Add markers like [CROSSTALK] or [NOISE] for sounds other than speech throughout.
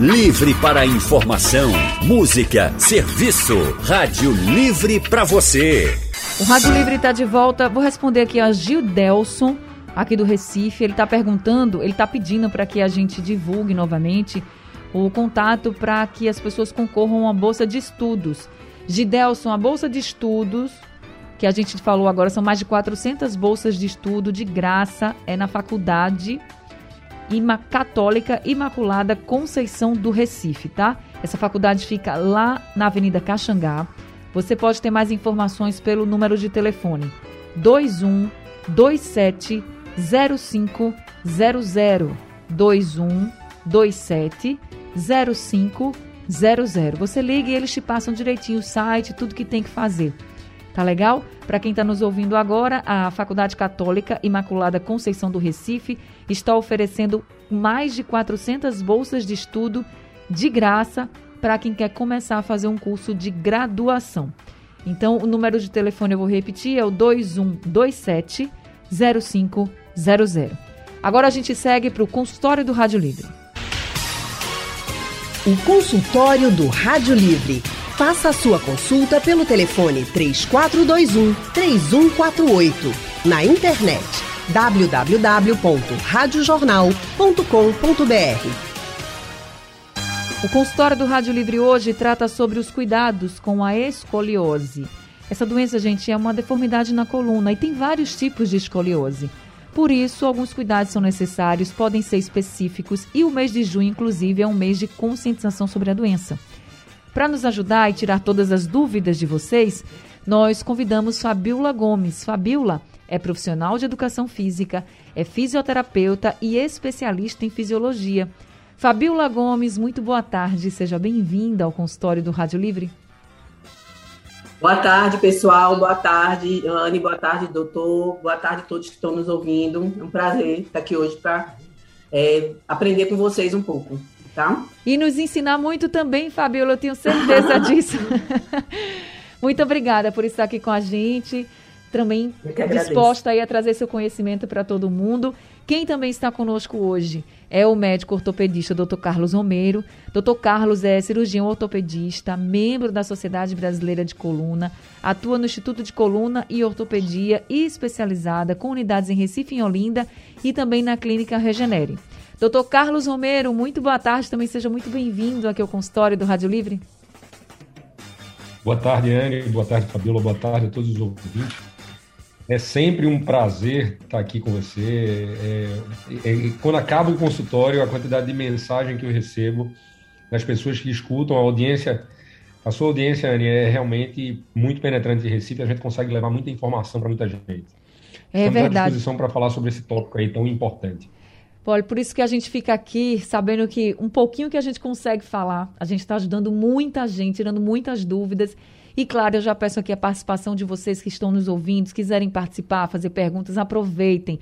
Livre para informação, música, serviço. Rádio Livre para você. O Rádio Livre está de volta. Vou responder aqui a Gildelson, aqui do Recife. Ele está perguntando, ele está pedindo para que a gente divulgue novamente o contato para que as pessoas concorram a uma bolsa de estudos. Gidelson, a bolsa de estudos que a gente falou agora são mais de 400 bolsas de estudo de graça é na faculdade Ima Católica Imaculada Conceição do Recife, tá? Essa faculdade fica lá na Avenida Caxangá. Você pode ter mais informações pelo número de telefone 21 27 0500 21 27 0500. Você liga e eles te passam direitinho o site, tudo que tem que fazer. Tá legal? Para quem está nos ouvindo agora, a Faculdade Católica Imaculada Conceição do Recife está oferecendo mais de 400 bolsas de estudo de graça para quem quer começar a fazer um curso de graduação. Então, o número de telefone eu vou repetir é o 2127 0500. Agora a gente segue para o consultório do Rádio Livre. O consultório do Rádio Livre. Faça a sua consulta pelo telefone 3421 3148. Na internet www.radiojornal.com.br. O consultório do Rádio Livre hoje trata sobre os cuidados com a escoliose. Essa doença, gente, é uma deformidade na coluna e tem vários tipos de escoliose. Por isso, alguns cuidados são necessários, podem ser específicos e o mês de junho, inclusive, é um mês de conscientização sobre a doença. Para nos ajudar e tirar todas as dúvidas de vocês, nós convidamos Fabiola Gomes. Fabiola é profissional de educação física, é fisioterapeuta e especialista em fisiologia. Fabiola Gomes, muito boa tarde. Seja bem-vinda ao consultório do Rádio Livre. Boa tarde, pessoal. Boa tarde, Anne. Boa tarde, doutor. Boa tarde a todos que estão nos ouvindo. É um prazer estar aqui hoje para é, aprender com vocês um pouco tá? E nos ensinar muito também, Fabiola, eu tenho certeza [LAUGHS] disso. muito obrigada por estar aqui com a gente, também disposta aí a trazer seu conhecimento para todo mundo. Quem também está conosco hoje é o médico ortopedista Dr. Carlos Romero. Dr. Carlos é cirurgião ortopedista, membro da Sociedade Brasileira de Coluna, atua no Instituto de Coluna e Ortopedia e especializada com unidades em Recife e Olinda e também na Clínica Regenere. Doutor Carlos Romero, muito boa tarde, também seja muito bem-vindo aqui ao consultório do Rádio Livre. Boa tarde, Anne, boa tarde, Fabiola, boa tarde a todos os ouvintes. É sempre um prazer estar aqui com você. É, é, quando acaba o consultório, a quantidade de mensagem que eu recebo das pessoas que escutam, a audiência, a sua audiência, Anne, é realmente muito penetrante de Recife, a gente consegue levar muita informação para muita gente. É Estamos verdade. à disposição para falar sobre esse tópico aí tão importante. Olha, por isso que a gente fica aqui sabendo que um pouquinho que a gente consegue falar, a gente está ajudando muita gente, tirando muitas dúvidas. E claro, eu já peço aqui a participação de vocês que estão nos ouvindo, se quiserem participar, fazer perguntas, aproveitem.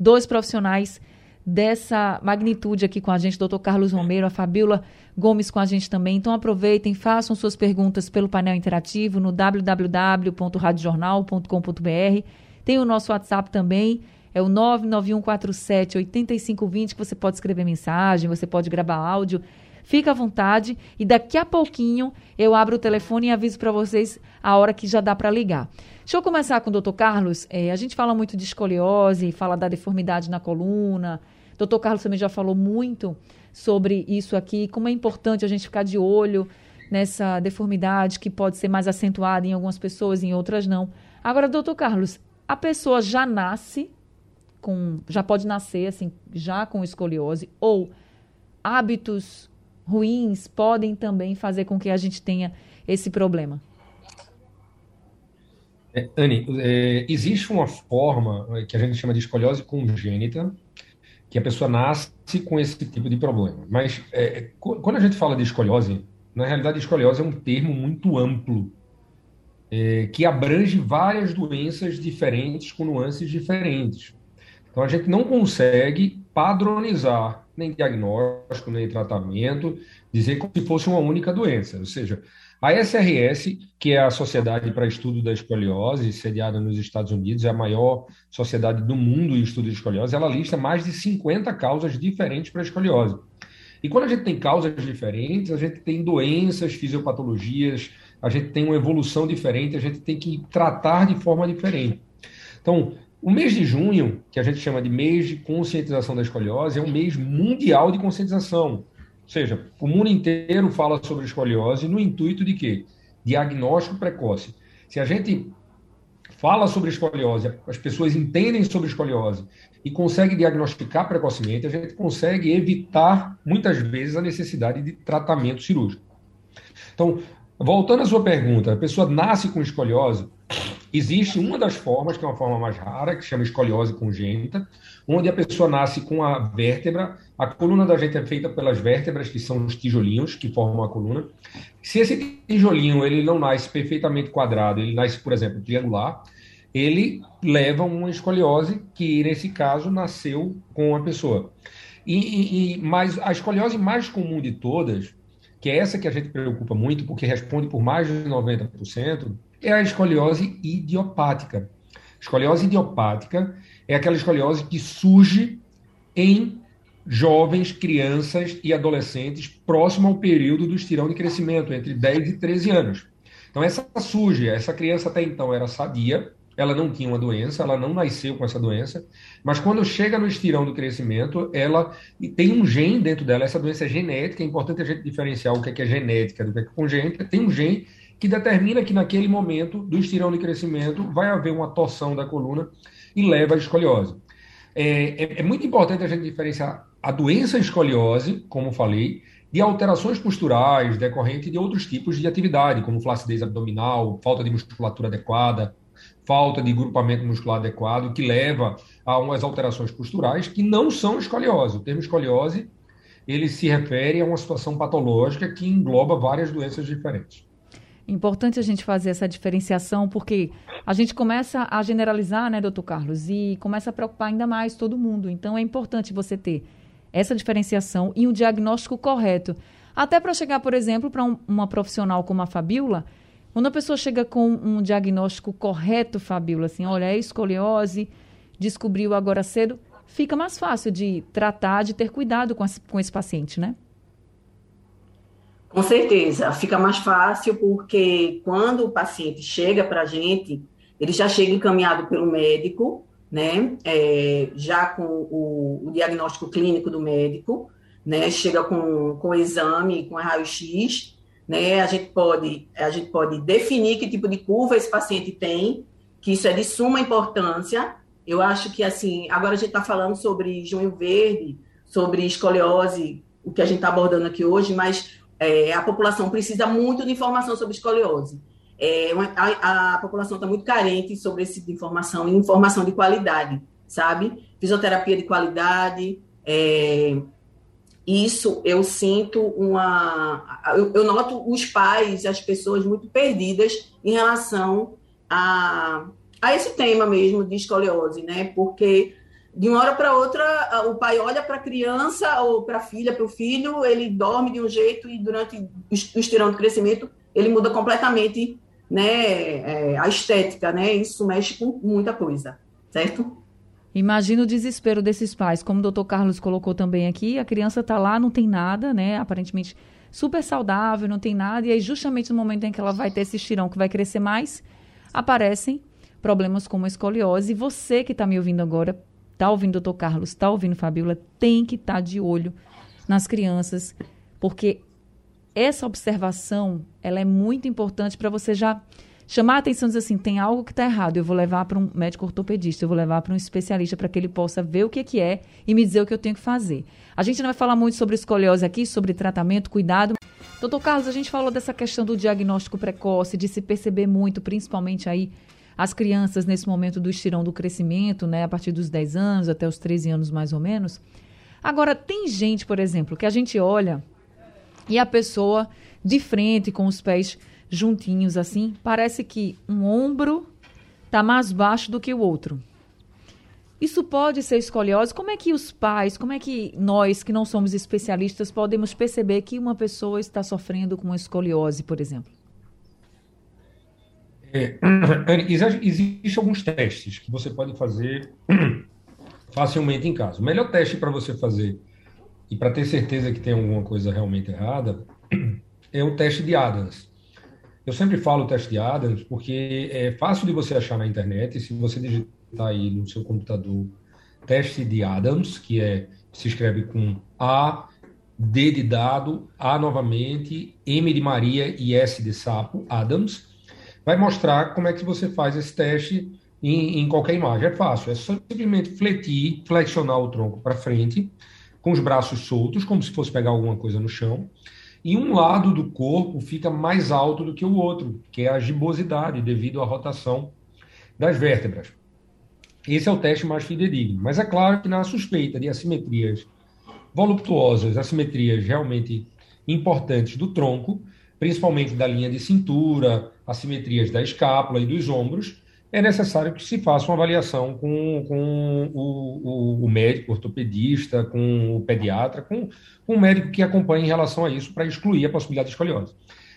Dois profissionais dessa magnitude aqui com a gente, doutor Carlos Romero, a Fabíola Gomes com a gente também. Então aproveitem, façam suas perguntas pelo painel interativo no www.radiojornal.com.br. Tem o nosso WhatsApp também, é o 99147 8520 que você pode escrever mensagem, você pode gravar áudio. Fica à vontade e daqui a pouquinho eu abro o telefone e aviso para vocês a hora que já dá para ligar. Deixa eu começar com o doutor Carlos. É, a gente fala muito de escoliose, fala da deformidade na coluna. Doutor Carlos também já falou muito sobre isso aqui, como é importante a gente ficar de olho nessa deformidade que pode ser mais acentuada em algumas pessoas, em outras não. Agora, doutor Carlos, a pessoa já nasce com já pode nascer assim, já com escoliose ou hábitos ruins podem também fazer com que a gente tenha esse problema. É, Anne, é, existe uma forma é, que a gente chama de escoliose congênita, que a pessoa nasce com esse tipo de problema. Mas é, quando a gente fala de escoliose, na realidade, escoliose é um termo muito amplo, é, que abrange várias doenças diferentes, com nuances diferentes. Então a gente não consegue padronizar nem diagnóstico, nem tratamento, dizer como se fosse uma única doença. Ou seja, a SRS, que é a Sociedade para Estudo da Escoliose, sediada nos Estados Unidos, é a maior sociedade do mundo em estudo de escoliose, ela lista mais de 50 causas diferentes para a escoliose. E quando a gente tem causas diferentes, a gente tem doenças, fisiopatologias, a gente tem uma evolução diferente, a gente tem que tratar de forma diferente. Então, o mês de junho, que a gente chama de mês de conscientização da escoliose, é um mês mundial de conscientização. Ou seja, o mundo inteiro fala sobre escoliose no intuito de quê? Diagnóstico precoce. Se a gente fala sobre escoliose, as pessoas entendem sobre escoliose e conseguem diagnosticar precocemente, a gente consegue evitar, muitas vezes, a necessidade de tratamento cirúrgico. Então, voltando à sua pergunta, a pessoa nasce com escoliose, Existe uma das formas, que é uma forma mais rara, que chama escoliose congênita, onde a pessoa nasce com a vértebra, a coluna da gente é feita pelas vértebras, que são os tijolinhos que formam a coluna. Se esse tijolinho ele não nasce perfeitamente quadrado, ele nasce, por exemplo, triangular, ele leva uma escoliose que, nesse caso, nasceu com a pessoa. E, e, mas a escoliose mais comum de todas, que é essa que a gente preocupa muito, porque responde por mais de 90%, é a escoliose idiopática. Escoliose idiopática é aquela escoliose que surge em jovens, crianças e adolescentes próximo ao período do estirão de crescimento, entre 10 e 13 anos. Então, essa surge, essa criança até então era sadia, ela não tinha uma doença, ela não nasceu com essa doença, mas quando chega no estirão do crescimento, ela tem um gene dentro dela, essa doença é genética, é importante a gente diferenciar o que é, é genética do que é congênita, tem um gene que determina que naquele momento do estirão de crescimento vai haver uma torção da coluna e leva à escoliose. É, é, é muito importante a gente diferenciar a doença escoliose, como falei, de alterações posturais decorrentes de outros tipos de atividade, como flacidez abdominal, falta de musculatura adequada, falta de grupamento muscular adequado, que leva a umas alterações posturais que não são escoliose. O termo escoliose ele se refere a uma situação patológica que engloba várias doenças diferentes. Importante a gente fazer essa diferenciação, porque a gente começa a generalizar, né, doutor Carlos, e começa a preocupar ainda mais todo mundo. Então, é importante você ter essa diferenciação e um diagnóstico correto. Até para chegar, por exemplo, para um, uma profissional como a Fabiola, quando a pessoa chega com um diagnóstico correto, Fabiola, assim, olha, é escoliose, descobriu agora cedo, fica mais fácil de tratar, de ter cuidado com, com esse paciente, né? Com certeza, fica mais fácil porque quando o paciente chega para a gente, ele já chega encaminhado pelo médico, né? É, já com o, o, diagnóstico clínico do médico, né? Chega com, com o exame, com raio-x, né? A gente pode a gente pode definir que tipo de curva esse paciente tem, que isso é de suma importância. Eu acho que assim, agora a gente está falando sobre junho verde, sobre escoliose, o que a gente está abordando aqui hoje, mas é, a população precisa muito de informação sobre escoliose. É, a, a, população está muito carente sobre esse tipo de informação informação de qualidade, sabe? Fisioterapia de qualidade. É, isso eu sinto uma. Eu, eu, noto os pais, as pessoas muito perdidas em relação a, a esse tema mesmo de escoliose, né? Porque de uma hora para outra, o pai olha para a criança ou para a filha, para o filho, ele dorme de um jeito e durante o estirão de crescimento ele muda completamente né, é, a estética, né? Isso mexe com muita coisa, certo? Imagina o desespero desses pais, como o doutor Carlos colocou também aqui, a criança está lá, não tem nada, né? Aparentemente super saudável, não tem nada, e aí justamente no momento em que ela vai ter esse estirão que vai crescer mais, aparecem problemas como a escoliose. E você que está me ouvindo agora, está ouvindo o doutor Carlos, está ouvindo Fabiola, tem que estar tá de olho nas crianças, porque essa observação ela é muito importante para você já chamar a atenção e dizer assim, tem algo que está errado, eu vou levar para um médico ortopedista, eu vou levar para um especialista para que ele possa ver o que, que é e me dizer o que eu tenho que fazer. A gente não vai falar muito sobre escoliose aqui, sobre tratamento, cuidado. Doutor Carlos, a gente falou dessa questão do diagnóstico precoce, de se perceber muito, principalmente aí as crianças nesse momento do estirão do crescimento, né, a partir dos 10 anos até os 13 anos mais ou menos. Agora, tem gente, por exemplo, que a gente olha e a pessoa de frente com os pés juntinhos assim, parece que um ombro está mais baixo do que o outro. Isso pode ser escoliose. Como é que os pais, como é que nós, que não somos especialistas, podemos perceber que uma pessoa está sofrendo com uma escoliose, por exemplo? É, [CLEARS THROAT] Existem alguns testes que você pode fazer [CLEARS THROAT] facilmente em casa. O melhor teste para você fazer e para ter certeza que tem alguma coisa realmente errada, [CLEARS THROAT] é o teste de Adams. Eu sempre falo o teste de Adams porque é fácil de você achar na internet. Se você digitar aí no seu computador teste de Adams, que é se escreve com A, D de dado, A novamente, M de Maria e S de sapo, Adams, vai mostrar como é que você faz esse teste em, em qualquer imagem. É fácil, é simplesmente fletir, flexionar o tronco para frente, com os braços soltos, como se fosse pegar alguma coisa no chão, e um lado do corpo fica mais alto do que o outro, que é a gibosidade, devido à rotação das vértebras. Esse é o teste mais fidedigno. Mas é claro que na suspeita de assimetrias voluptuosas, assimetrias realmente importantes do tronco, principalmente da linha de cintura, assimetrias da escápula e dos ombros, é necessário que se faça uma avaliação com, com o, o, o, médico ortopedista, com o pediatra, com, com o médico que acompanha em relação a isso para excluir a possibilidade de escoliose.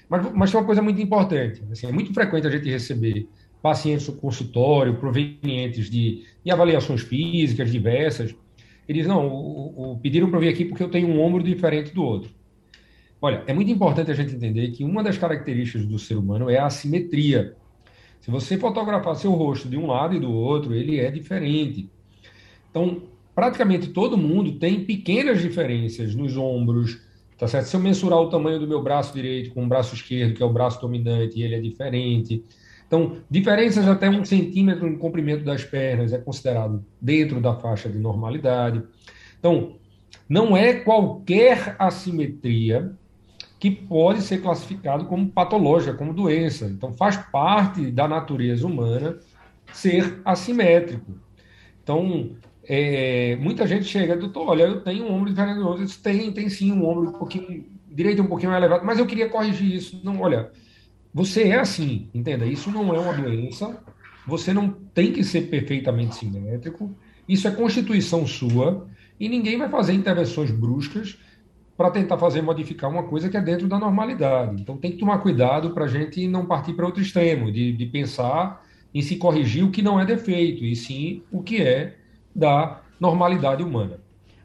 Mas, mas tem uma coisa muito importante. Assim, é muito frequente a gente receber pacientes no consultório provenientes de, de avaliações físicas diversas. Eles, não, o, o, pediram para vir aqui porque eu tenho um ombro diferente do outro. Olha, é muito importante a gente entender que uma das características do ser humano é a assimetria. Se você fotografar seu rosto de um lado e do outro, ele é diferente. Então, praticamente todo mundo tem pequenas diferenças nos ombros, tá certo? Se eu mensurar o tamanho do meu braço direito com o braço esquerdo, que é o braço dominante, ele é diferente. Então, diferenças até um centímetro no comprimento das pernas é considerado dentro da faixa de normalidade. Então, não é qualquer assimetria que pode ser classificado como patológica, como doença. Então, faz parte da natureza humana ser assimétrico. Então, é, muita gente chega, doutor, olha, eu tenho um ombro diferente do outro. Tem, tem sim um ombro um pouquinho, direito um pouquinho mais elevado, mas eu queria corrigir isso. Não, olha, você é assim, entenda, isso não é uma doença, você não tem que ser perfeitamente simétrico, isso é constituição sua, e ninguém vai fazer intervenções bruscas para tentar fazer modificar uma coisa que é dentro da normalidade. Então tem que tomar cuidado para a gente não partir para outro extremo, de, de pensar em se corrigir o que não é defeito, e sim o que é da normalidade humana.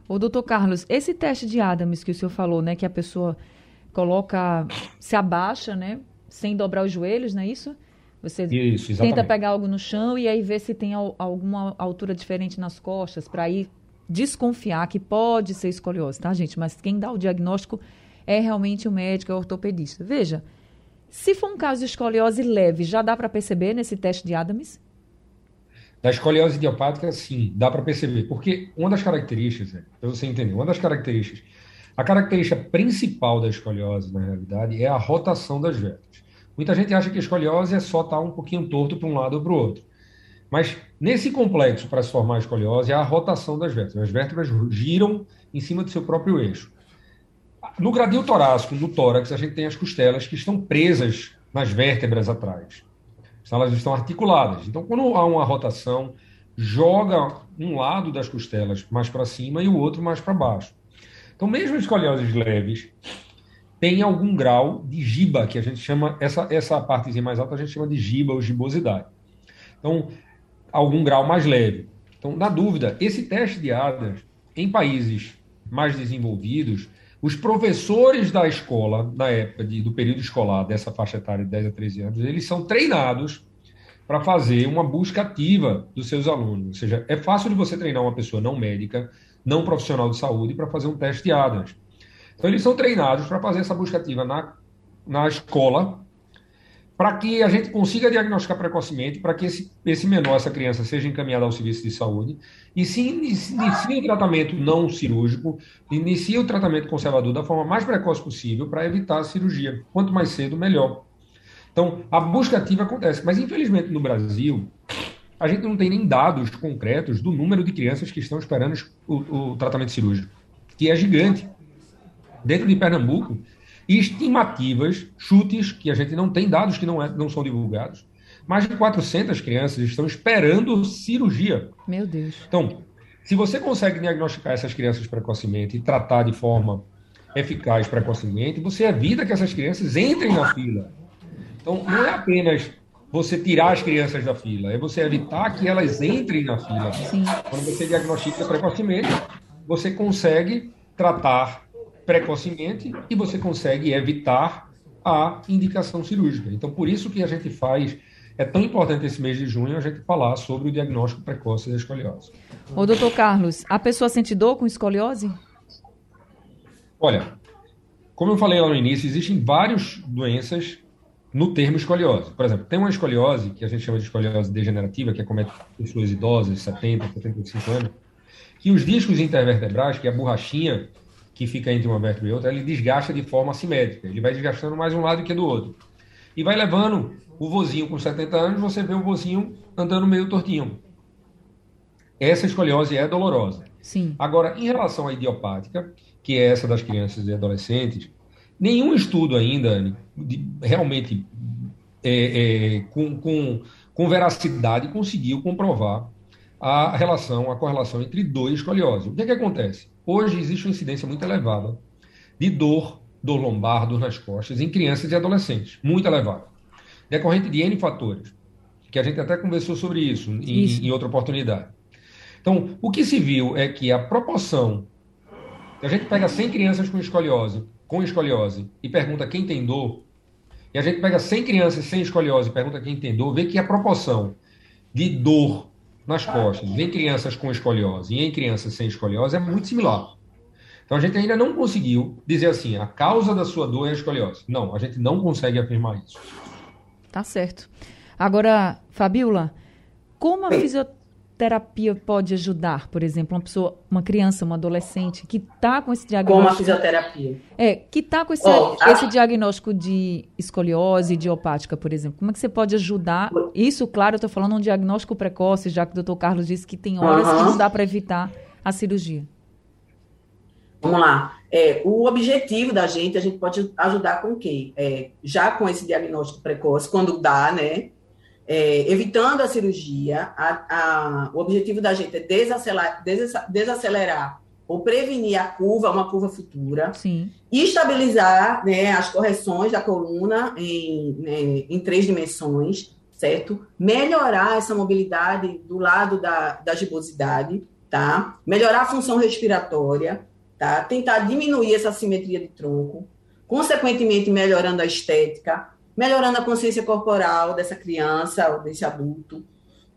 O doutor Carlos, esse teste de Adams que o senhor falou, né, que a pessoa coloca, se abaixa, né, sem dobrar os joelhos, não é isso? Você isso, tenta pegar algo no chão e aí ver se tem alguma altura diferente nas costas para ir desconfiar que pode ser escoliose, tá, gente? Mas quem dá o diagnóstico é realmente o médico, é o ortopedista. Veja, se for um caso de escoliose leve, já dá para perceber nesse teste de Adams? Da escoliose idiopática, sim, dá para perceber. Porque uma das características, né, você entender, uma das características, a característica principal da escoliose, na realidade, é a rotação das vértebras. Muita gente acha que a escoliose é só estar tá um pouquinho torto para um lado ou para o outro. Mas nesse complexo, para se formar a escoliose, é a rotação das vértebras. As vértebras giram em cima do seu próprio eixo. No gradil torácico, no tórax, a gente tem as costelas que estão presas nas vértebras atrás. Elas estão articuladas. Então, quando há uma rotação, joga um lado das costelas mais para cima e o outro mais para baixo. Então, mesmo escolioses leves, tem algum grau de giba, que a gente chama, essa, essa partezinha mais alta a gente chama de giba ou gibosidade. Então, algum grau mais leve. Então, na dúvida, esse teste de Adams, em países mais desenvolvidos, os professores da escola, na época de, do período escolar, dessa faixa etária de 10 a 13 anos, eles são treinados para fazer uma busca ativa dos seus alunos. Ou seja, é fácil de você treinar uma pessoa não médica, não profissional de saúde, para fazer um teste de Adams. Então, eles são treinados para fazer essa busca ativa na, na escola, para que a gente consiga diagnosticar precocemente, para que esse, esse menor, essa criança, seja encaminhada ao serviço de saúde e se inicie, o tratamento não cirúrgico, inicie o tratamento conservador da forma mais precoce possível para evitar a cirurgia. Quanto mais cedo, melhor. Então, a busca ativa acontece, mas infelizmente no Brasil, a gente não tem nem dados concretos do número de crianças que estão esperando o, o tratamento cirúrgico, que é gigante. Dentro de Pernambuco, estimativas, chutes, que a gente não tem dados que não, é, não são divulgados. Mais de 400 crianças estão esperando cirurgia. Meu Deus. Então, se você consegue diagnosticar essas crianças precocemente e tratar de forma eficaz precocemente, você evita que essas crianças entrem na fila. Então, não é apenas você tirar as crianças da fila, é você evitar que elas entrem na fila. Sim. Quando você diagnostica precocemente, você consegue tratar precocemente e você consegue evitar a indicação cirúrgica. Então, por isso que a gente faz é tão importante esse mês de junho a gente falar sobre o diagnóstico precoce da escoliose. Ô, doutor Carlos, a pessoa sente dor com escoliose? Olha, como eu falei lá no início, existem várias doenças no termo escoliose. Por exemplo, tem uma escoliose, que a gente chama de escoliose degenerativa, que acomete pessoas idosas, 70, 75 anos, que os discos intervertebrais, que é a borrachinha que fica entre uma vértebra e outra, ele desgasta de forma assimétrica. Ele vai desgastando mais um lado que do outro. E vai levando o vozinho com 70 anos, você vê o vozinho andando meio tortinho. Essa escoliose é dolorosa. Sim. Agora, em relação à idiopática, que é essa das crianças e adolescentes, nenhum estudo ainda de, realmente é, é, com, com, com veracidade conseguiu comprovar a relação, a correlação entre dor e escoliose. O que, é que acontece? Hoje existe uma incidência muito elevada de dor, dor lombar, dor nas costas em crianças e adolescentes, muito elevada, decorrente de N fatores, que a gente até conversou sobre isso, em, isso. em outra oportunidade. Então, o que se viu é que a proporção, a gente pega 100 crianças com escoliose, com escoliose e pergunta quem tem dor, e a gente pega 100 crianças sem escoliose e pergunta quem tem dor, vê que a proporção de dor nas costas em crianças com escoliose e em crianças sem escoliose é muito similar. Então a gente ainda não conseguiu dizer assim, a causa da sua dor é a escoliose. Não, a gente não consegue afirmar isso. Tá certo. Agora, Fabiola, como a fisioterapia terapia pode ajudar, por exemplo, uma pessoa, uma criança, uma adolescente que está com esse diagnóstico? Como a fisioterapia? É, que está com esse, oh, esse diagnóstico de escoliose idiopática, por exemplo. Como é que você pode ajudar? Isso, claro, eu estou falando um diagnóstico precoce, já que o doutor Carlos disse que tem horas que não dá para evitar a cirurgia. Vamos lá. É, o objetivo da gente, a gente pode ajudar com o quê? É, já com esse diagnóstico precoce, quando dá, né? É, evitando a cirurgia. A, a, o objetivo da gente é desacelerar, desacelerar ou prevenir a curva, uma curva futura, Sim. e estabilizar né, as correções da coluna em, né, em três dimensões, certo? Melhorar essa mobilidade do lado da, da gibosidade, tá? Melhorar a função respiratória, tá? Tentar diminuir essa simetria de tronco, consequentemente melhorando a estética, melhorando a consciência corporal dessa criança ou desse adulto,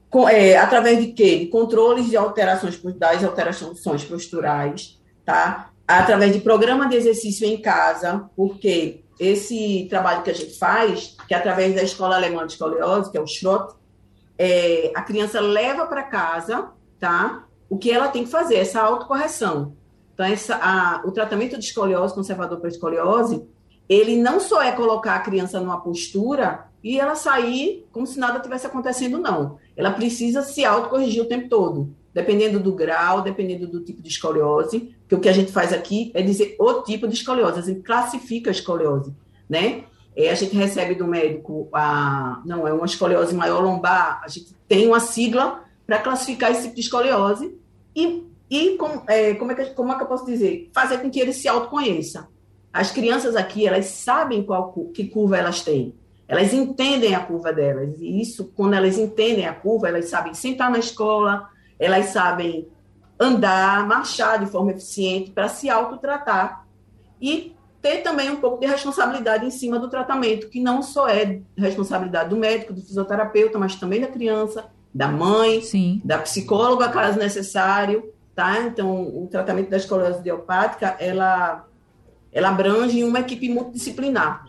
com, é, através de quê? De controles de alterações, das alterações posturais, tá? Através de programa de exercício em casa, porque esse trabalho que a gente faz, que é através da Escola Alemã de Escoliose, que é o SCHROT, é, a criança leva para casa, tá? O que ela tem que fazer, essa autocorreção. Então, essa, a, o tratamento de escoliose, conservador para escoliose, ele não só é colocar a criança numa postura e ela sair como se nada tivesse acontecendo, não. Ela precisa se autocorrigir o tempo todo, dependendo do grau, dependendo do tipo de escoliose, que o que a gente faz aqui é dizer o tipo de escoliose, a gente classifica a escoliose, né? É, a gente recebe do médico a não é uma escoliose maior lombar, a gente tem uma sigla para classificar esse tipo de escoliose e, e com, é, como, é que, como é que eu posso dizer? Fazer com que ele se autoconheça. As crianças aqui, elas sabem qual que curva elas têm. Elas entendem a curva delas. E isso, quando elas entendem a curva, elas sabem sentar na escola, elas sabem andar, marchar de forma eficiente para se autotratar e ter também um pouco de responsabilidade em cima do tratamento, que não só é responsabilidade do médico, do fisioterapeuta, mas também da criança, da mãe, Sim. da psicóloga, caso necessário, tá? Então, o tratamento da escoliose idiopática, ela ela abrange uma equipe multidisciplinar.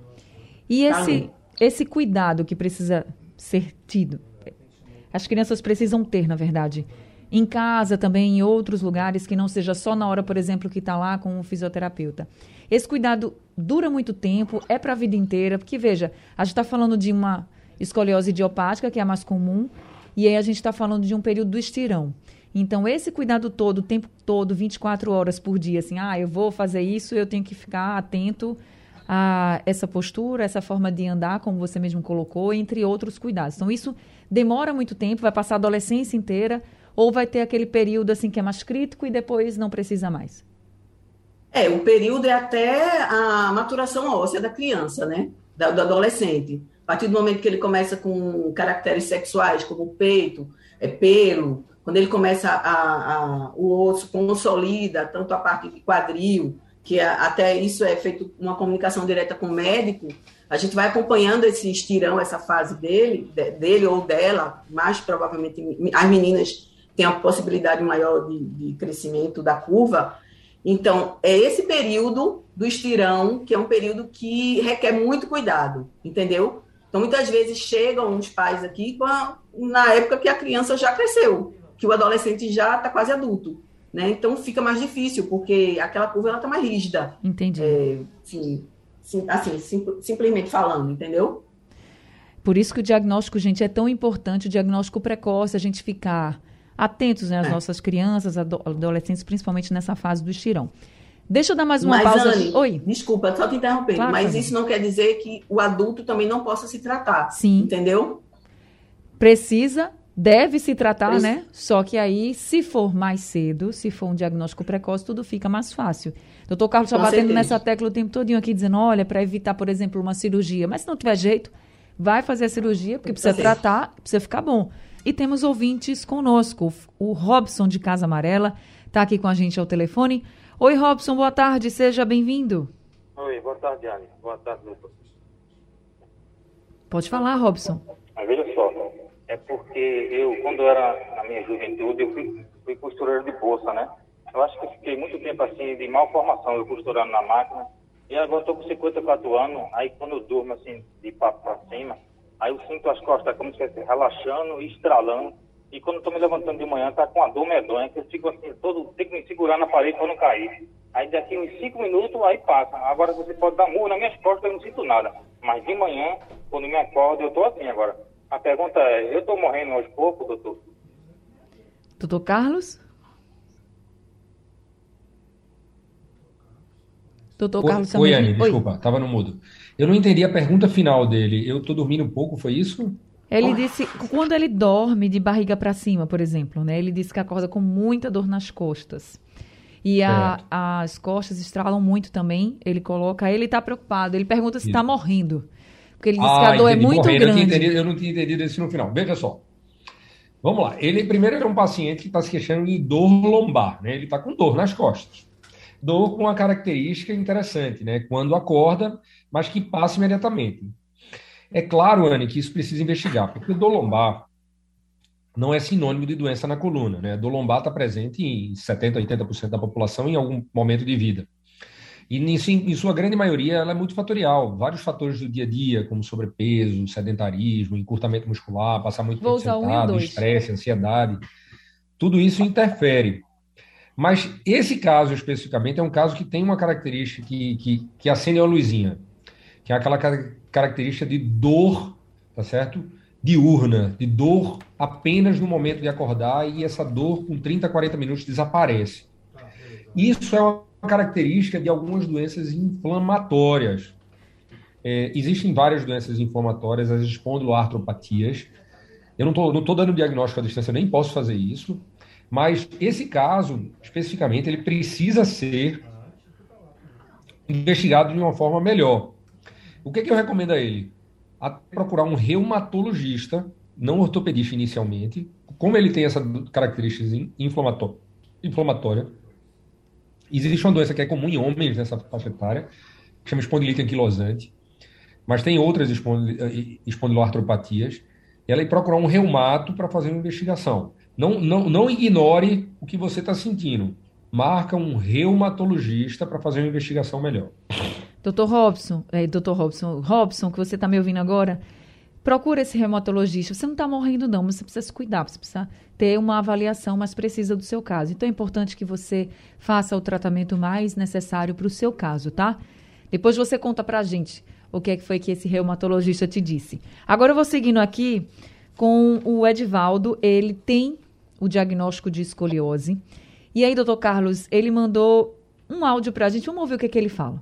E tá esse, esse cuidado que precisa ser tido, as crianças precisam ter, na verdade, em casa também, em outros lugares, que não seja só na hora, por exemplo, que está lá com o fisioterapeuta. Esse cuidado dura muito tempo, é para a vida inteira, porque veja, a gente está falando de uma escoliose idiopática, que é a mais comum, e aí a gente está falando de um período do estirão. Então, esse cuidado todo, o tempo todo, 24 horas por dia, assim, ah, eu vou fazer isso, eu tenho que ficar atento a essa postura, essa forma de andar, como você mesmo colocou, entre outros cuidados. Então, isso demora muito tempo, vai passar a adolescência inteira, ou vai ter aquele período assim que é mais crítico e depois não precisa mais? É, o período é até a maturação óssea da criança, né? do adolescente. A partir do momento que ele começa com caracteres sexuais, como peito, é, pelo, quando ele começa a, a, o osso consolida, tanto a parte de quadril, que é, até isso é feito uma comunicação direta com o médico, a gente vai acompanhando esse estirão, essa fase dele, dele ou dela, mais provavelmente as meninas têm a possibilidade maior de, de crescimento da curva. Então, é esse período do estirão, que é um período que requer muito cuidado, entendeu? Então, muitas vezes chegam os pais aqui a, na época que a criança já cresceu que o adolescente já está quase adulto. Né? Então fica mais difícil, porque aquela curva está mais rígida. Entendi. É, sim, sim, assim, sim, simplesmente falando, entendeu? Por isso que o diagnóstico, gente, é tão importante, o diagnóstico precoce, a gente ficar atentos né, às é. nossas crianças, adolescentes, principalmente nessa fase do estirão. Deixa eu dar mais uma mas, pausa. Anne, Oi. Desculpa, só te interrompendo, claro, mas isso não quer dizer que o adulto também não possa se tratar. Sim. Entendeu? Precisa Deve se tratar, né? Só que aí, se for mais cedo, se for um diagnóstico precoce, tudo fica mais fácil. Doutor Carlos está batendo certeza. nessa tecla o tempo todinho aqui, dizendo, olha, para evitar, por exemplo, uma cirurgia. Mas se não tiver jeito, vai fazer a cirurgia, porque precisa tratar, precisa ficar bom. E temos ouvintes conosco. O Robson, de Casa Amarela, está aqui com a gente ao telefone. Oi, Robson, boa tarde, seja bem-vindo. Oi, boa tarde, Anne. Boa tarde, doutor. Pode falar, Robson. Mas veja só, é porque eu, quando era na minha juventude, eu fui, fui costureiro de bolsa, né? Eu acho que fiquei muito tempo assim, de mal formação, eu costurando na máquina. E agora estou com 54 anos, aí quando eu durmo assim, de papo para cima, aí eu sinto as costas como se estivesse relaxando e estralando. E quando estou me levantando de manhã, tá com a dor medonha, que eu fico assim, todo, tenho que me segurar na parede para não cair. Aí daqui uns 5 minutos, aí passa. Agora você pode dar murro nas minhas costas, eu não sinto nada. Mas de manhã, quando me acordo, eu estou assim agora. A pergunta é, eu estou morrendo aos poucos, doutor? Doutor Carlos? Doutor Oi, Carlos Oi, Anne, desculpa, estava no mudo. Eu não entendi a pergunta final dele. Eu estou dormindo pouco, foi isso? Ele oh. disse, quando ele dorme de barriga para cima, por exemplo, né? Ele disse que acorda com muita dor nas costas. E a, as costas estralam muito também. Ele coloca, ele está preocupado. Ele pergunta se está morrendo. Porque ele disse ah, que a dor é muito grande. Eu entendido, eu não tinha entendido isso no final. Veja só. Vamos lá. Ele primeiro é um paciente que está se queixando de dor lombar, né? Ele está com dor nas costas. Dor com uma característica interessante, né? Quando acorda, mas que passa imediatamente. É claro, Anne, que isso precisa investigar, porque dor lombar não é sinônimo de doença na coluna, né? Dor lombar está presente em 70, 80% da população em algum momento de vida. E em sua grande maioria ela é multifatorial. Vários fatores do dia a dia, como sobrepeso, sedentarismo, encurtamento muscular, passar muito Vou tempo sentado, um estresse, ansiedade. Tudo isso interfere. Mas esse caso especificamente é um caso que tem uma característica que, que, que acende a luzinha, que é aquela característica de dor, tá certo? Diurna, de dor apenas no momento de acordar e essa dor com 30, 40 minutos desaparece. Isso é uma característica de algumas doenças inflamatórias. É, existem várias doenças inflamatórias, as espondiloartropatias. Eu não estou não tô dando diagnóstico à distância, nem posso fazer isso, mas esse caso, especificamente, ele precisa ser investigado de uma forma melhor. O que, que eu recomendo a ele? A procurar um reumatologista, não ortopedista inicialmente, como ele tem essa característica inflamatória, Existe uma doença que é comum em homens nessa faixa etária, que chama espondilite anquilosante, mas tem outras eh, espondiloartropatias. E ela ir procurar um reumato para fazer uma investigação. Não, não, não ignore o que você está sentindo. Marca um reumatologista para fazer uma investigação melhor. Doutor Robson, é, doutor Robson, Robson, que você está me ouvindo agora, procura esse reumatologista. Você não está morrendo, não, mas você precisa se cuidar, você precisa ter uma avaliação mais precisa do seu caso. Então é importante que você faça o tratamento mais necessário para o seu caso, tá? Depois você conta para a gente o que, é que foi que esse reumatologista te disse. Agora eu vou seguindo aqui com o Edivaldo. Ele tem o diagnóstico de escoliose. E aí, doutor Carlos, ele mandou um áudio para a gente. Vamos ouvir o que, é que ele fala.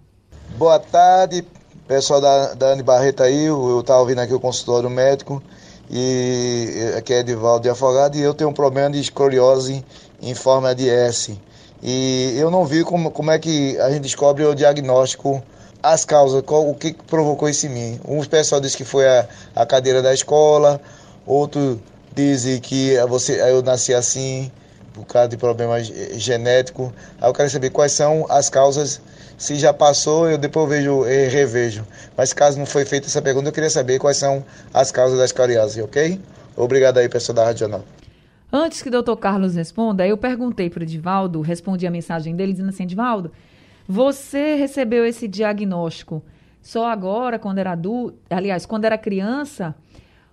Boa tarde, Pessoal da, da Anne Barreto aí, eu estava ouvindo aqui o consultório médico, e aqui é Edivaldo de Afogado, e eu tenho um problema de escoliose em forma de S. E eu não vi como, como é que a gente descobre o diagnóstico, as causas, qual, o que provocou isso em mim. Um pessoal disse que foi a, a cadeira da escola, outro dizem que você, eu nasci assim, por causa de problemas genéticos. Aí eu quero saber quais são as causas. Se já passou, eu depois vejo e revejo. Mas caso não foi feita essa pergunta, eu queria saber quais são as causas da escoliose, ok? Obrigado aí, pessoal da Rádio Jornal. Antes que o doutor Carlos responda, eu perguntei para o Edivaldo, respondi a mensagem dele dizendo assim, Edivaldo, você recebeu esse diagnóstico só agora, quando era adulto, aliás, quando era criança,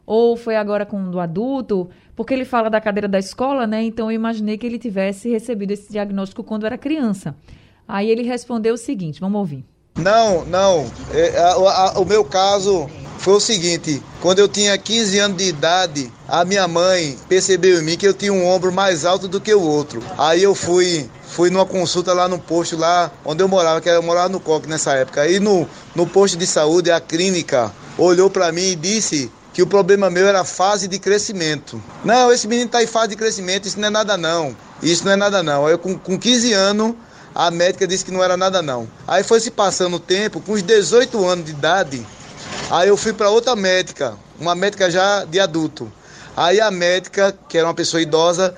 ou foi agora quando adulto? Porque ele fala da cadeira da escola, né? Então eu imaginei que ele tivesse recebido esse diagnóstico quando era criança. Aí ele respondeu o seguinte, vamos ouvir. Não, não. É, a, a, o meu caso foi o seguinte: quando eu tinha 15 anos de idade, a minha mãe percebeu em mim que eu tinha um ombro mais alto do que o outro. Aí eu fui fui numa consulta lá no posto lá onde eu morava, que eu morava no Coque nessa época. Aí no, no posto de saúde, a clínica olhou para mim e disse que o problema meu era fase de crescimento. Não, esse menino está em fase de crescimento, isso não é nada não. Isso não é nada não. Aí eu com, com 15 anos, a médica disse que não era nada não. Aí foi se passando o tempo, com os 18 anos de idade, Aí eu fui para outra médica, uma médica já de adulto. Aí a médica, que era uma pessoa idosa,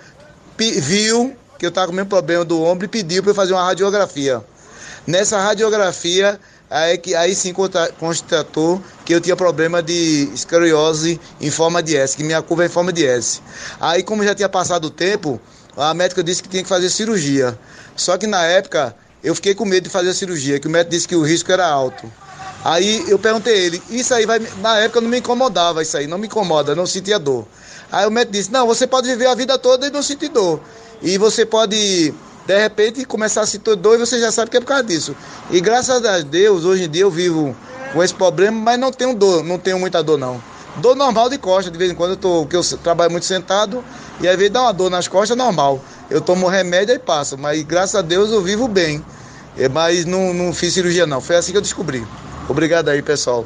viu que eu estava com o mesmo problema do ombro e pediu para eu fazer uma radiografia. Nessa radiografia, aí, que, aí sim constatou que eu tinha problema de escoliose em forma de S, que minha curva é em forma de S. Aí, como já tinha passado o tempo, a médica disse que tinha que fazer cirurgia. Só que na época eu fiquei com medo de fazer a cirurgia, que o médico disse que o risco era alto. Aí eu perguntei ele, isso aí vai. Na época não me incomodava isso aí, não me incomoda, não sentia dor. Aí o médico disse, não, você pode viver a vida toda e não sentir dor. E você pode, de repente, começar a sentir dor e você já sabe que é por causa disso. E graças a Deus, hoje em dia eu vivo com esse problema, mas não tenho dor, não tenho muita dor não. Dor normal de costa, de vez em quando eu tô, porque eu trabalho muito sentado, e às vezes dá uma dor nas costas, normal. Eu tomo remédio e passo, mas graças a Deus eu vivo bem. É, mas não, não fiz cirurgia não, foi assim que eu descobri. Obrigado aí, pessoal.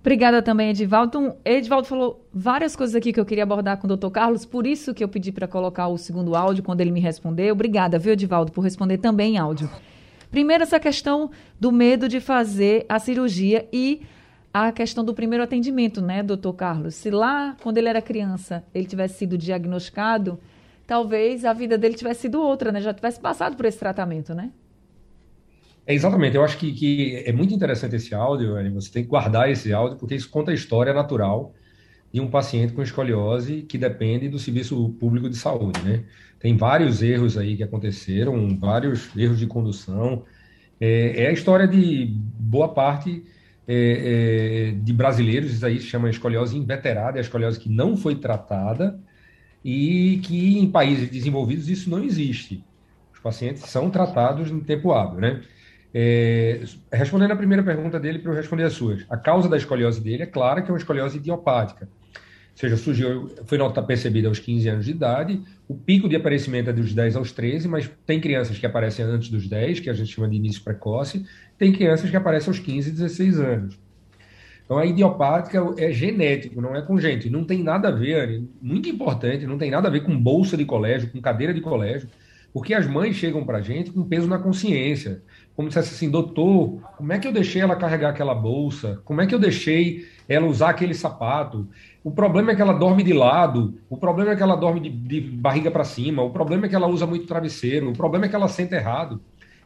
Obrigada também, Edivaldo. Edivaldo falou várias coisas aqui que eu queria abordar com o doutor Carlos, por isso que eu pedi para colocar o segundo áudio quando ele me respondeu. Obrigada, viu, Edivaldo, por responder também em áudio. Primeiro, essa questão do medo de fazer a cirurgia e a questão do primeiro atendimento, né, doutor Carlos? Se lá, quando ele era criança, ele tivesse sido diagnosticado, talvez a vida dele tivesse sido outra, né? Já tivesse passado por esse tratamento, né? É, exatamente, eu acho que, que é muito interessante esse áudio, você tem que guardar esse áudio, porque isso conta a história natural de um paciente com escoliose que depende do serviço público de saúde, né? Tem vários erros aí que aconteceram, vários erros de condução. É, é a história de boa parte é, é, de brasileiros, isso aí se chama escoliose inveterada, é a escoliose que não foi tratada e que em países desenvolvidos isso não existe. Os pacientes são tratados em tempo hábil, né? É, respondendo a primeira pergunta dele para eu responder as suas. A causa da escoliose dele é clara que é uma escoliose idiopática. Ou seja, surgiu, foi nota percebida aos 15 anos de idade, o pico de aparecimento é dos 10 aos 13, mas tem crianças que aparecem antes dos 10, que a gente chama de início precoce, tem crianças que aparecem aos 15 e 16 anos. Então, a idiopática é genético, não é congênito. Não tem nada a ver, muito importante, não tem nada a ver com bolsa de colégio, com cadeira de colégio, porque as mães chegam para a gente com peso na consciência como se assim, doutor, como é que eu deixei ela carregar aquela bolsa? Como é que eu deixei ela usar aquele sapato? O problema é que ela dorme de lado, o problema é que ela dorme de, de barriga para cima, o problema é que ela usa muito travesseiro, o problema é que ela senta errado.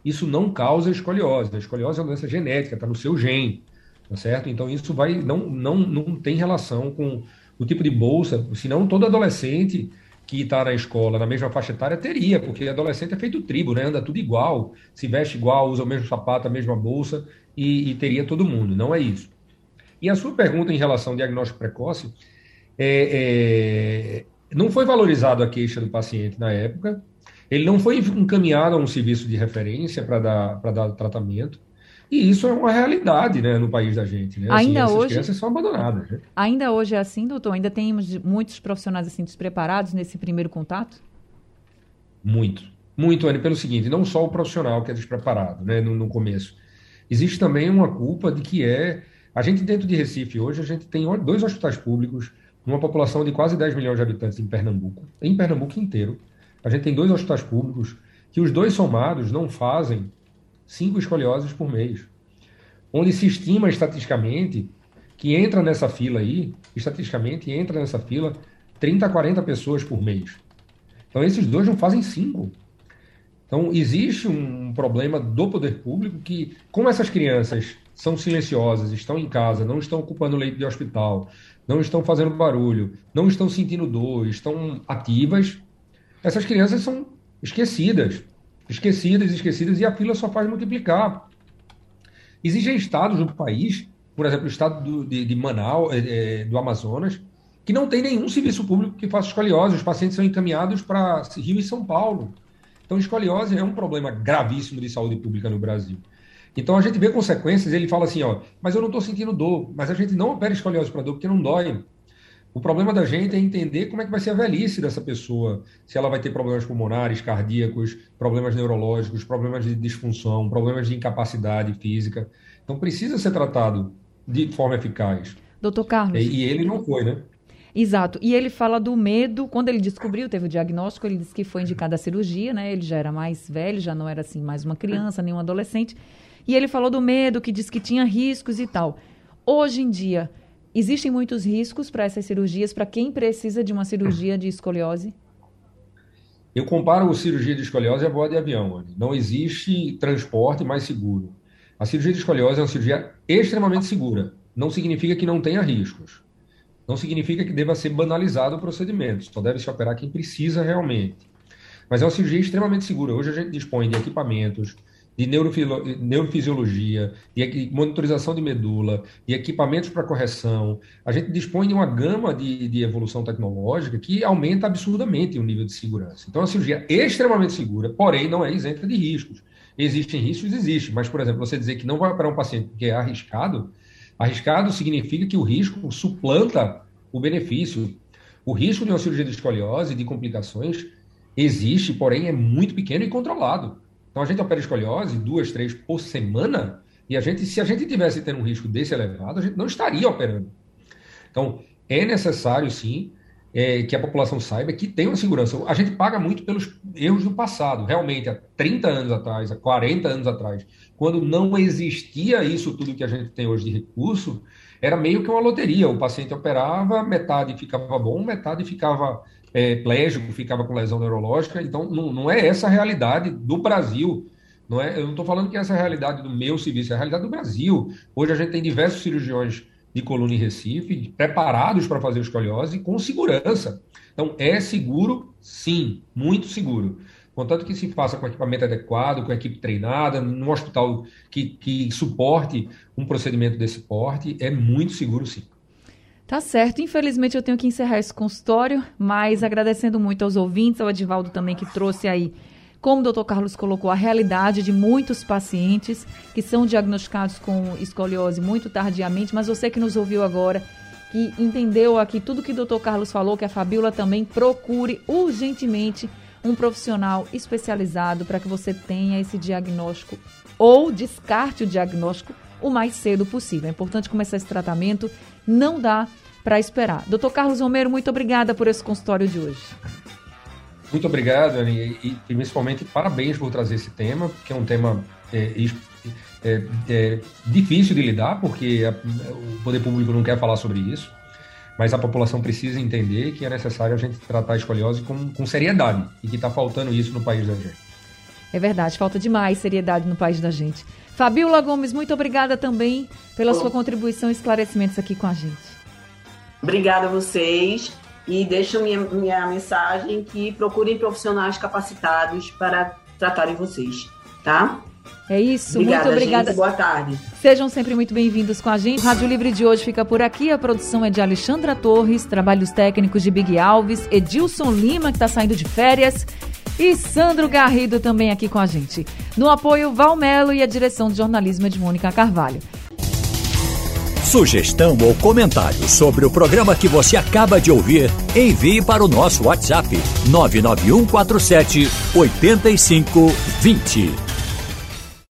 Isso não causa escoliose. A escoliose é uma doença genética, está no seu gene, tá certo? Então isso vai não, não, não tem relação com o tipo de bolsa, senão todo adolescente que está na escola, na mesma faixa etária, teria, porque adolescente é feito tribo, né? Anda tudo igual, se veste igual, usa o mesmo sapato, a mesma bolsa, e, e teria todo mundo. Não é isso. E a sua pergunta em relação ao diagnóstico precoce, é, é, não foi valorizado a queixa do paciente na época, ele não foi encaminhado a um serviço de referência para dar, dar tratamento, e isso é uma realidade né, no país da gente. Né? Ainda assim, hoje, crianças são abandonadas. Né? Ainda hoje é assim, doutor? Ainda temos muitos profissionais assim despreparados nesse primeiro contato? Muito. Muito, Anne, pelo seguinte, não só o profissional que é despreparado né, no, no começo. Existe também uma culpa de que é... A gente dentro de Recife hoje, a gente tem dois hospitais públicos, numa população de quase 10 milhões de habitantes em Pernambuco. Em Pernambuco inteiro, a gente tem dois hospitais públicos que os dois somados não fazem cinco escolioses por mês. Onde se estima estatisticamente que entra nessa fila aí, estatisticamente entra nessa fila 30 a 40 pessoas por mês. Então, esses dois não fazem cinco. Então, existe um problema do poder público que, como essas crianças são silenciosas, estão em casa, não estão ocupando leito de hospital, não estão fazendo barulho, não estão sentindo dor, estão ativas, essas crianças são esquecidas. Esquecidas, esquecidas, e a fila só faz multiplicar. Existem estados no país, por exemplo, o estado do, de, de, Manaus, é, do Amazonas, que não tem nenhum serviço público que faça escoliose. Os pacientes são encaminhados para Rio e São Paulo. Então, escoliose é um problema gravíssimo de saúde pública no Brasil. Então, a gente vê consequências. Ele fala assim: ó, mas eu não estou sentindo dor. Mas a gente não opera escoliose para dor porque não dói. O problema da gente é entender como é que vai ser a velhice dessa pessoa, se ela vai ter problemas pulmonares, cardíacos, problemas neurológicos, problemas de disfunção, problemas de incapacidade física. Então precisa ser tratado de forma eficaz. Doutor Carlos. E, ele não foi, né? Exato. E ele fala do medo. Quando ele descobriu, teve o diagnóstico, ele disse que foi indicada a cirurgia, né? Ele já era mais velho, já não era assim mais uma criança, nem um adolescente. E ele falou do medo, que disse que tinha riscos e tal. Hoje em dia, Existem muitos riscos para essas cirurgias, para quem precisa de uma cirurgia de escoliose? Eu comparo a cirurgia de escoliose a voar de avião. Não existe transporte mais seguro. A cirurgia de escoliose é uma cirurgia extremamente segura. Não significa que não tenha riscos. Não significa que deva ser banalizado o procedimento. Só deve se operar quem precisa realmente. Mas é uma cirurgia extremamente segura. Hoje a gente dispõe de equipamentos, de neurofisiologia, de monitorização de medula, de equipamentos para correção. A gente dispõe de uma gama de, de, evolução tecnológica que aumenta absurdamente o nível de segurança. Então, a cirurgia é extremamente segura, porém não é isenta de riscos. Existem riscos? Existem, mas, por exemplo, você dizer que não vai operar um paciente porque é arriscado, arriscado significa que o risco suplanta o benefício. O risco de uma cirurgia de escoliose, de complicações, existe, porém é muito pequeno e controlado. Então a gente opera escoliose duas, três por semana, e a gente, se a gente tivesse tendo um risco desse elevado, a gente não estaria operando. Então, é necessário, sim, é, que a população saiba que tem uma segurança. A gente paga muito pelos erros do passado. Realmente, há 30 anos atrás, há 40 anos atrás, quando não existia isso tudo que a gente tem hoje de recurso, era meio que uma loteria. O paciente operava, metade ficava bom, metade ficava é, plégico, ficava com lesão neurológica. Então, não, não é essa a realidade do Brasil. Não é, eu não estou falando que essa é a realidade do meu serviço, é a realidade do Brasil. Hoje a gente tem diversos cirurgiões de coluna em Recife preparados para fazer escoliose com segurança. Então, é seguro, sim, muito seguro. Contanto que se faça com equipamento adequado, com equipe treinada, num hospital que, que suporte um procedimento desse porte, é muito seguro, sim. Tá certo. Infelizmente eu tenho que encerrar esse consultório, mas agradecendo muito aos ouvintes, ao Edivaldo também que trouxe aí, como o doutor Carlos colocou, a realidade de muitos pacientes que são diagnosticados com escoliose muito tardiamente, mas você que nos ouviu agora, que entendeu aqui tudo que o doutor Carlos falou, que a Fabiola também procure urgentemente um profissional especializado para que você tenha esse diagnóstico ou descarte o diagnóstico o mais cedo possível. É importante começar esse tratamento, não dá para esperar. Doutor Carlos Romero, muito obrigada por esse consultório de hoje. Muito obrigado, Anny, e, principalmente parabéns por trazer esse tema, que é um tema é, é, é, difícil de lidar, porque o poder público não quer falar sobre isso, mas a população precisa entender que é necessário a gente tratar a escoliose com, com seriedade e que está faltando isso no país da gente. É verdade, falta demais seriedade no país da gente. Fabiola Gomes, muito obrigada também pela sua contribuição e esclarecimentos aqui com a gente. Obrigada a vocês e deixo minha, minha mensagem que procurem profissionais capacitados para tratarem vocês, tá? É isso, obrigada, muito obrigada. Gente, boa tarde. Sejam sempre muito bem-vindos com a gente. Rádio Livre de hoje fica por aqui. A produção é de Alexandra Torres, trabalhos técnicos de Big Alves, Edilson Lima, que está saindo de férias, e Sandro Garrido também aqui com a gente. No apoio, Valmelo e a direção de jornalismo é de Mônica Carvalho. Sugestão ou comentário sobre o programa que você acaba de ouvir, envie para o nosso WhatsApp 99147 8520.